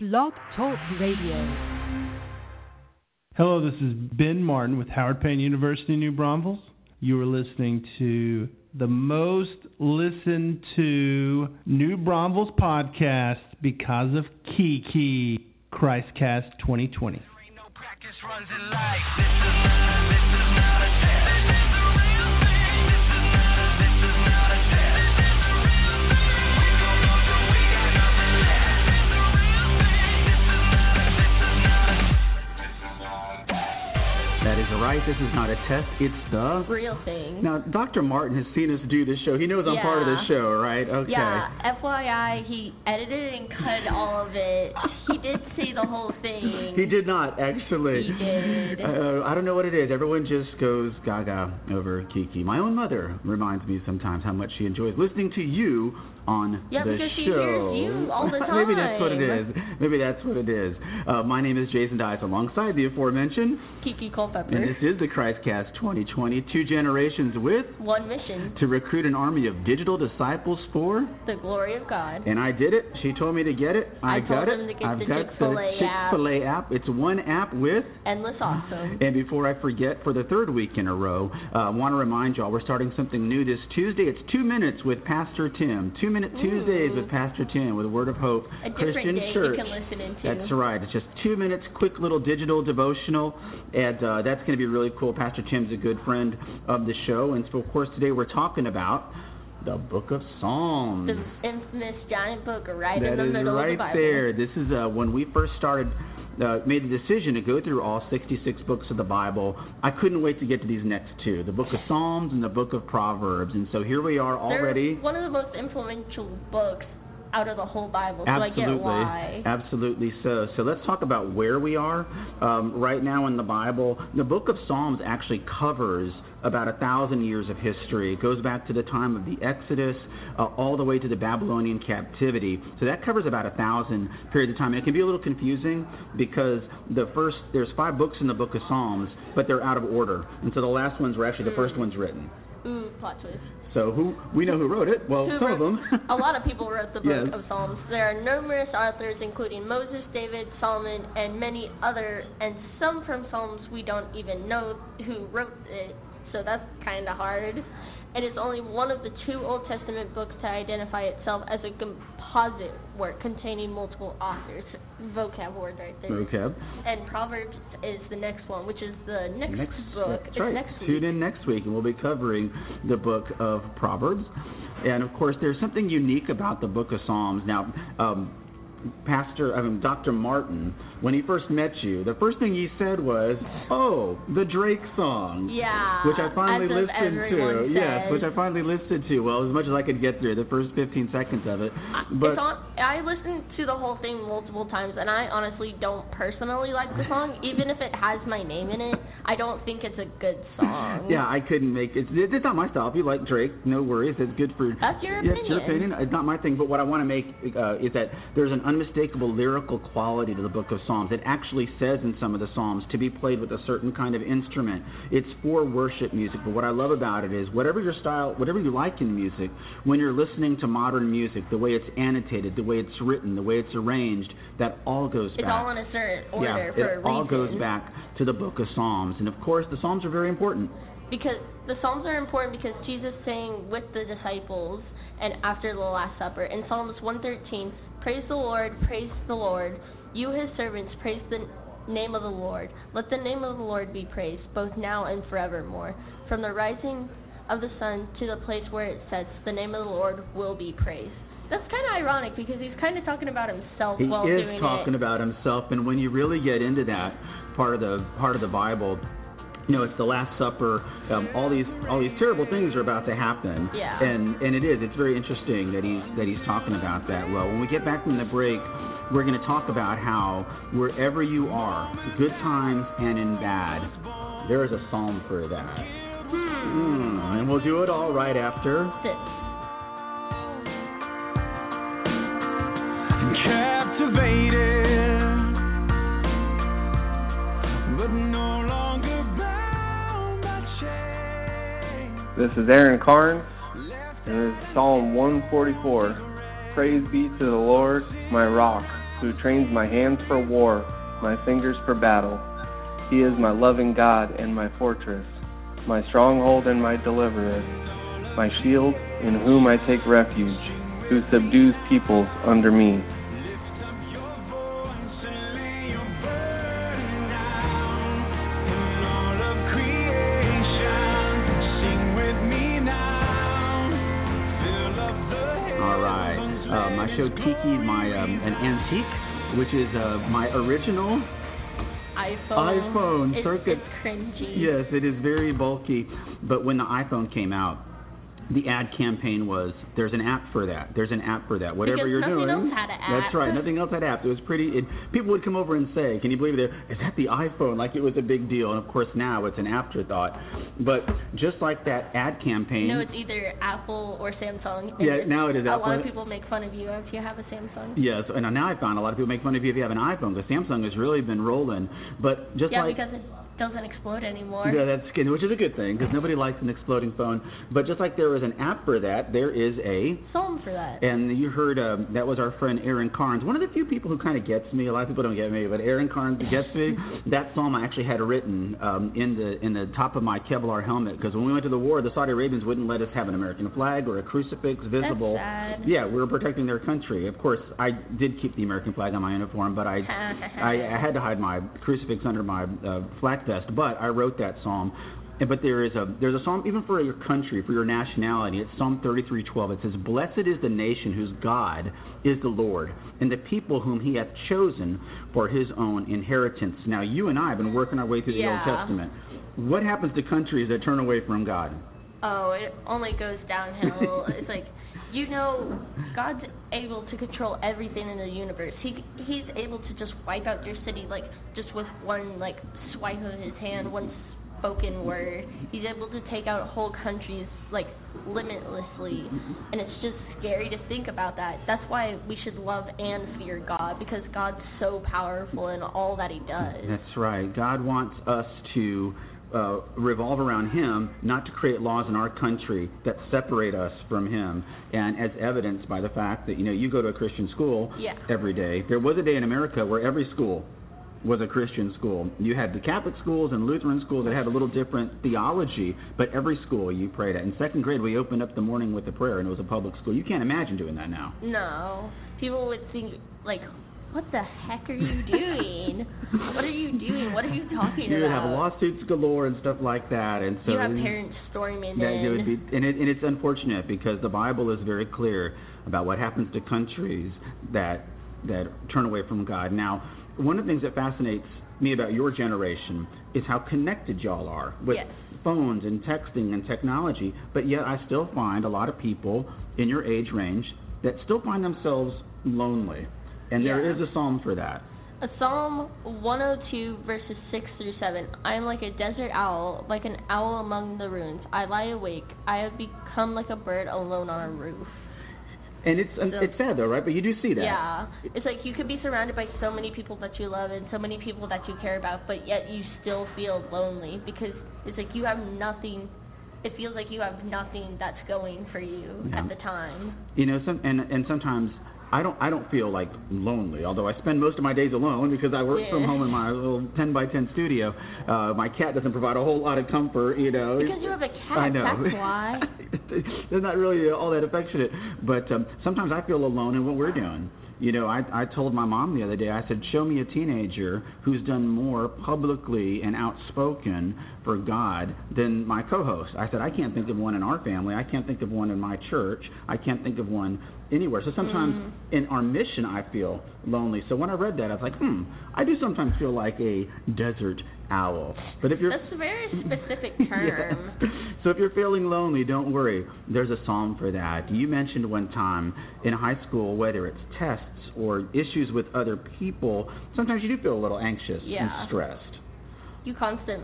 Blog Talk Radio. Hello, this is Ben Martin with Howard Payne University, New Braunfels. You are listening to the most listened to New Braunfels podcast because of Kiki Christcast 2020. This is not a test. It's the real thing. Now, Dr. Martin has seen us do this show. He knows I'm part of this show, right? Okay. Yeah, FYI, he edited and cut all of it. He did see the whole thing. He did not actually. He did. Uh, I don't know what it is. Everyone just goes gaga over Kiki. My own mother reminds me sometimes how much she enjoys listening to you on Yeah, the because she show. hears you all the Maybe that's what it is. Maybe that's what it is. Uh, my name is Jason Dice, alongside the aforementioned, Kiki Culpepper. and this is the Christcast 2020. Two generations with One mission, to recruit an army of digital disciples for. the glory of God. And I did it. She told me to get it. I, I got told it. him to get I've the got Chick-fil-A the. Chick-fil-A app. It's one app with. Endless awesome. And before I forget, for the third week in a row, uh, I want to remind y'all we're starting something new this Tuesday. It's two minutes with Pastor Tim. Two minute Tuesdays with Pastor Tim with a Word of Hope A Christian Church. you can listen into. That's right. It's just two minutes, quick little digital devotional, and uh, that's going to be really cool. Pastor Tim's a good friend of the show, and so of course today we're talking about the Book of Psalms. The infamous giant book right That in the middle right of the Bible. Right there. This is uh, when we first started. Uh, made the decision to go through all 66 books of the Bible. I couldn't wait to get to these next two, the Book of Psalms and the Book of Proverbs. And so here we are They're already. one of the most influential books out of the whole Bible, so I get Absolutely, why. absolutely so. So let's talk about where we are um, right now in the Bible. The Book of Psalms actually covers about a thousand years of history. It goes back to the time of the Exodus, uh, all the way to the Babylonian captivity. So that covers about a thousand periods of time. And it can be a little confusing because the first there's five books in the Book of Psalms, but they're out of order, and so the last ones were actually the first ones written. Ooh, plot twist. So who we know who wrote it? Well, Who some of them. a lot of people wrote the book Yes. of Psalms. There are numerous authors, including Moses, David, Solomon, and many other, and some from Psalms we don't even know who wrote it. So that's kind of hard. And it's only one of the two Old Testament books to identify itself as a composite work containing multiple authors. Vocab word right there. Okay. And Proverbs is the next one, which is the next, next book. That's right. next Tune in next week, and we'll be covering the book of Proverbs. And of course, there's something unique about the book of Psalms. Now, um, Pastor, I mean, Dr. Martin, when he first met you, the first thing he said was, "Oh, the Drake song." Yeah. Which I finally listened to. Yes, which I finally listened to. Well, as much as I could get through the first 15 seconds of it. But on, I listened to the whole thing multiple times, and I honestly don't personally like the song, even if it has my name in it. I don't think it's a good song. Yeah, I couldn't make it. It's, not my style. If you like Drake, no worries. It's good for. That's your Yeah, it's your opinion. opinion. It's not my thing. But what I want to make uh, is that there's an unmistakable lyrical quality to the Book of Psalms. It actually says in some of the Psalms to be played with a certain kind of instrument. It's for worship music. But what I love about it is whatever your style, whatever you like in music, when you're listening to modern music, the way it's annotated, the way it's written, the way it's arranged, that all goes It's back. all in a certain order yeah, it all reason. goes back to the Book of Psalms. And of course, the Psalms are very important. Because the Psalms are important because Jesus sang with the disciples and after the Last Supper. In Psalms 113, praise the Lord, praise the Lord. You, his servants, praise the name of the Lord. Let the name of the Lord be praised, both now and forevermore. From the rising of the sun to the place where it sets, the name of the Lord will be praised. That's kind of ironic because he's kind of talking about himself He while is talking it. about himself, and when you really get into that part of the part of the Bible, you know, it's the Last Supper. Um, all these all these terrible things are about to happen. Yeah. And and it is. It's very interesting that he's that he's talking about that. Well, when we get back from the break, we're going to talk about how wherever you are, good times and in bad, there is a psalm for that. Hmm. And we'll do it all right after. This. This is Aaron Carnes, and this is Psalm 144. Praise be to the Lord, my rock, who trains my hands for war, my fingers for battle. He is my loving God and my fortress, my stronghold and my deliverer, my shield in whom I take refuge, who subdues peoples under me. Um, I showed Kiki my um, an antique, which is uh, my original. iPhone. iPhone, It's, it's cringy. Yes, it is very bulky. But when the iPhone came out, the ad campaign was there's an app for that. There's an app for that. Whatever Because you're nothing doing. else had an app. That's right. Nothing else had app. It was pretty. It, people would come over and say, "Can you believe it? Is that the iPhone?" Like it was a big deal. And of course now it's an afterthought. But just like that ad campaign. No, it's either Apple or Samsung. Yeah, now it is A Apple. A lot of people make fun of you if you have a Samsung. Yes, and now I found a lot of people make fun of you if you have an iPhone because Samsung has really been rolling. But just Yeah, like because it doesn't explode anymore. Yeah, that's good, which is a good thing because nobody likes an exploding phone. But just like there is an app for that, there is a. Psalm for that. And you heard um, that was our friend Aaron Carnes, one of the few people who kind of gets me. A lot of people don't get me, but Aaron Carnes gets me. that psalm I actually had written um, in the in the top of my Kevlar helmet because when we went to the war, the Saudi Arabians wouldn't let us have an American flag or a crucifix visible. That's sad. Yeah, we were protecting their country. Of course, I did keep the American flag on my uniform, but I I, I had to hide my crucifix under my uh, vest, but I wrote that psalm. But there is a there's a psalm even for your country, for your nationality. It's Psalm 33:12. It says, "Blessed is the nation whose God is the Lord, and the people whom He hath chosen for His own inheritance." Now, you and I have been working our way through the Old Testament. What happens to countries that turn away from God? Oh, it only goes downhill. it's like, you know, God's able to control everything in the universe. He he's able to just wipe out your city like just with one like swipe of his hand, one spoken word. He's able to take out whole countries like limitlessly, and it's just scary to think about that. That's why we should love and fear God because God's so powerful in all that He does. That's right. God wants us to uh, revolve around Him, not to create laws in our country that separate us from Him. And as evidenced by the fact that you know you go to a Christian school Yeah. every day. There was a day in America where every school was a Christian school. You had the Catholic schools and Lutheran schools that had a little different theology, but every school you prayed at. In second grade, we opened up the morning with a prayer, and it was a public school. You can't imagine doing that now. No. People would think like, what the heck are you doing? what are you doing? What are you talking about? You would about? have lawsuits galore and stuff like that, and so you have parents storming That in. it would be, and, it, and it's unfortunate because the Bible is very clear about what happens to countries that that turn away from God. Now, one of the things that fascinates me about your generation is how connected y'all are with Yes. phones and texting and technology, but yet I still find a lot of people in your age range that still find themselves lonely. And there Yeah. is a psalm for that. A Psalm 102 verses 6 through 7. I am like a desert owl, like an owl among the ruins. I lie awake. I have become like a bird alone on a roof. And it's um, So- it's sad though, right? But you do see that. Yeah. It's like you could be surrounded by so many people that you love and so many people that you care about, but yet you still feel lonely because it's like you have nothing. It feels like you have nothing that's going for you Yeah. at the time. You know, some and and sometimes I don't I don't feel like lonely, although I spend most of my days alone because I work from home in my little 10 by 10 studio. Uh, my cat doesn't provide a whole lot of comfort, you know. Because you have a cat, I know. that's why. They're not really all that affectionate, but um, sometimes I feel alone in what we're doing. You know, I, I told my mom the other day, I said, show me a teenager who's done more publicly and outspoken for God than my co host. I said, I can't think of one in our family. I can't think of one in my church. I can't think of one anywhere. So sometimes Mm. in our mission, I feel lonely. So when I read that, I was like, hmm, I do sometimes feel like a desert owl. But if you're. That's a very specific term. So if you're feeling lonely, don't worry. There's a psalm for that. You mentioned one time in high school, whether it's tests or issues with other people, sometimes you do feel a little anxious Yeah. and stressed. You constant,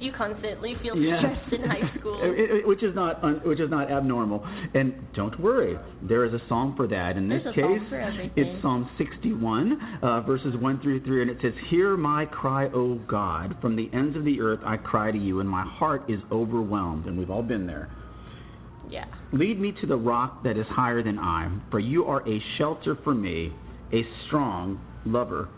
you constantly feel Yeah. stressed in high school. It- it- which is not un, which is not abnormal. And don't worry, there is a psalm for that. In this There's a psalm case, it's Psalm 61, uh, verses 1 through 3, and it says, "Hear my cry, O God, from the ends of the earth I cry to you, and my heart is overwhelmed." And we've all been there. yeah. Lead me to the rock that is higher than I, for you are a shelter for me, a strong lover.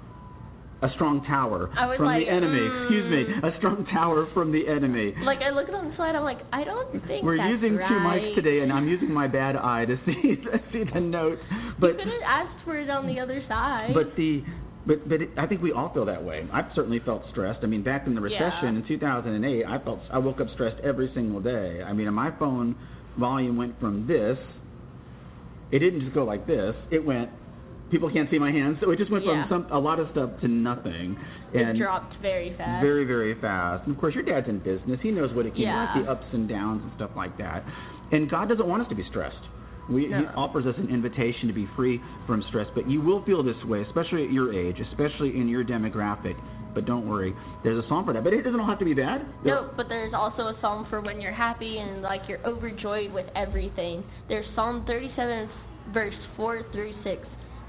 A strong tower from like, the enemy. mm. Excuse me. A strong tower from the enemy. Like I look at on the slide, I'm like, I don't think We're using right. two mics today, and I'm using my bad eye to see see the notes. But you could have asked for it on the other side. but the but but it, I think we all feel that way. I've certainly felt stressed. I mean, back in the Yeah. recession in 2008, I felt I woke up stressed every single day. I mean, my phone volume went from this. It didn't just go like this. It went. People can't see my hands, so it just went Yeah. from some a lot of stuff to nothing. And it dropped very fast. very, very fast. And of course, your dad's in business. He knows what it can Yeah. like, the ups and downs and stuff like that. And God doesn't want us to be stressed. We, He offers us an invitation to be free from stress. But you will feel this way, especially at your age, especially in your demographic. But don't worry, there's a song for that. But it doesn't all have to be bad. No, but there's also a psalm for when you're happy and like you're overjoyed with everything. There's Psalm 37, verse 4 through 6.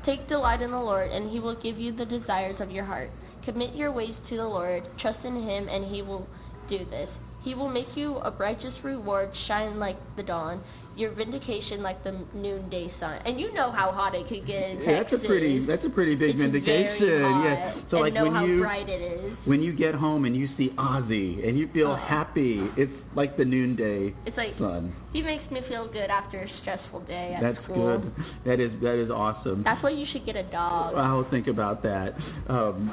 Take delight in the Lord, and He will give you the desires of your heart. Commit your ways to the Lord, trust in Him, and He will do this. He will make you a righteous reward shine like the dawn, your vindication like the noonday sun. And you know how hot it could get in Yeah, that's a pretty that's a pretty big it's vindication. Yeah. So like know when how you bright it is. when you get home and you see Ozzy and you feel Oh. happy, it's like the noonday It's like sun. he makes me feel good after a stressful day at That's school. good. That is that is awesome. That's why you should get a dog. I'll think about that. Um,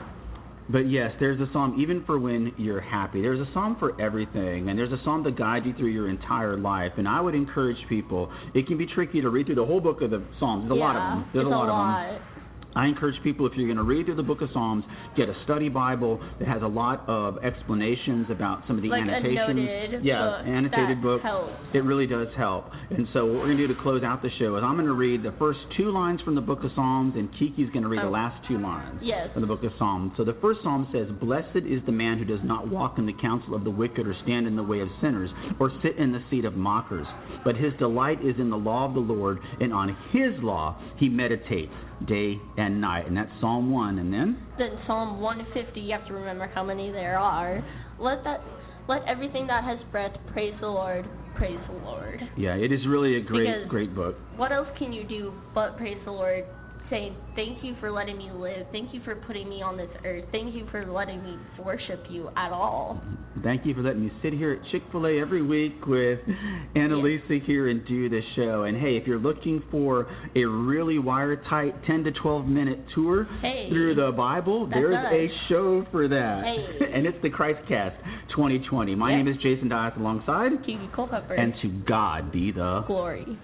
but yes, there's a psalm even for when you're happy. There's a psalm for everything, and there's a psalm to guide you through your entire life. And I would encourage people. It can be tricky to read through the whole book of the Psalms. There's a lot of them. There's it's a lot, of them. I encourage people if you're going to read through the book of Psalms, get a study Bible that has a lot of explanations about some of the Like annotations. yeah, book annotated book. helps. It really does help. And so what we're going to do to close out the show is I'm going to read the first two lines from the book of Psalms, and Kiki's going to read the Oh. last two lines Yes. from the book of Psalms. So the first psalm says, "Blessed is the man who does not walk in the counsel of the wicked, or stand in the way of sinners, or sit in the seat of mockers. But his delight is in the law of the Lord, and on his law he meditates day and night." And that's Psalm one. And then Then Psalm 150, you have to remember how many there are. Let that, let everything that has breath praise the Lord. Praise the Lord. yeah, it is really a great, Because- great book. What else can you do but praise the Lord? Saying thank you for letting me live. Thank you for putting me on this earth. Thank you for letting me worship you at all. Thank you for letting me sit here at Chick fil A every week with Annalisa here and do this show. And hey, if you're looking for a really wire tight 10 to 12 minute tour Hey. through the Bible, there's us. a show for that. Hey. and it's the Christcast 2020. My Yeah. name is Jason Dias alongside, Kiki Culpepper. and to God be the. glory.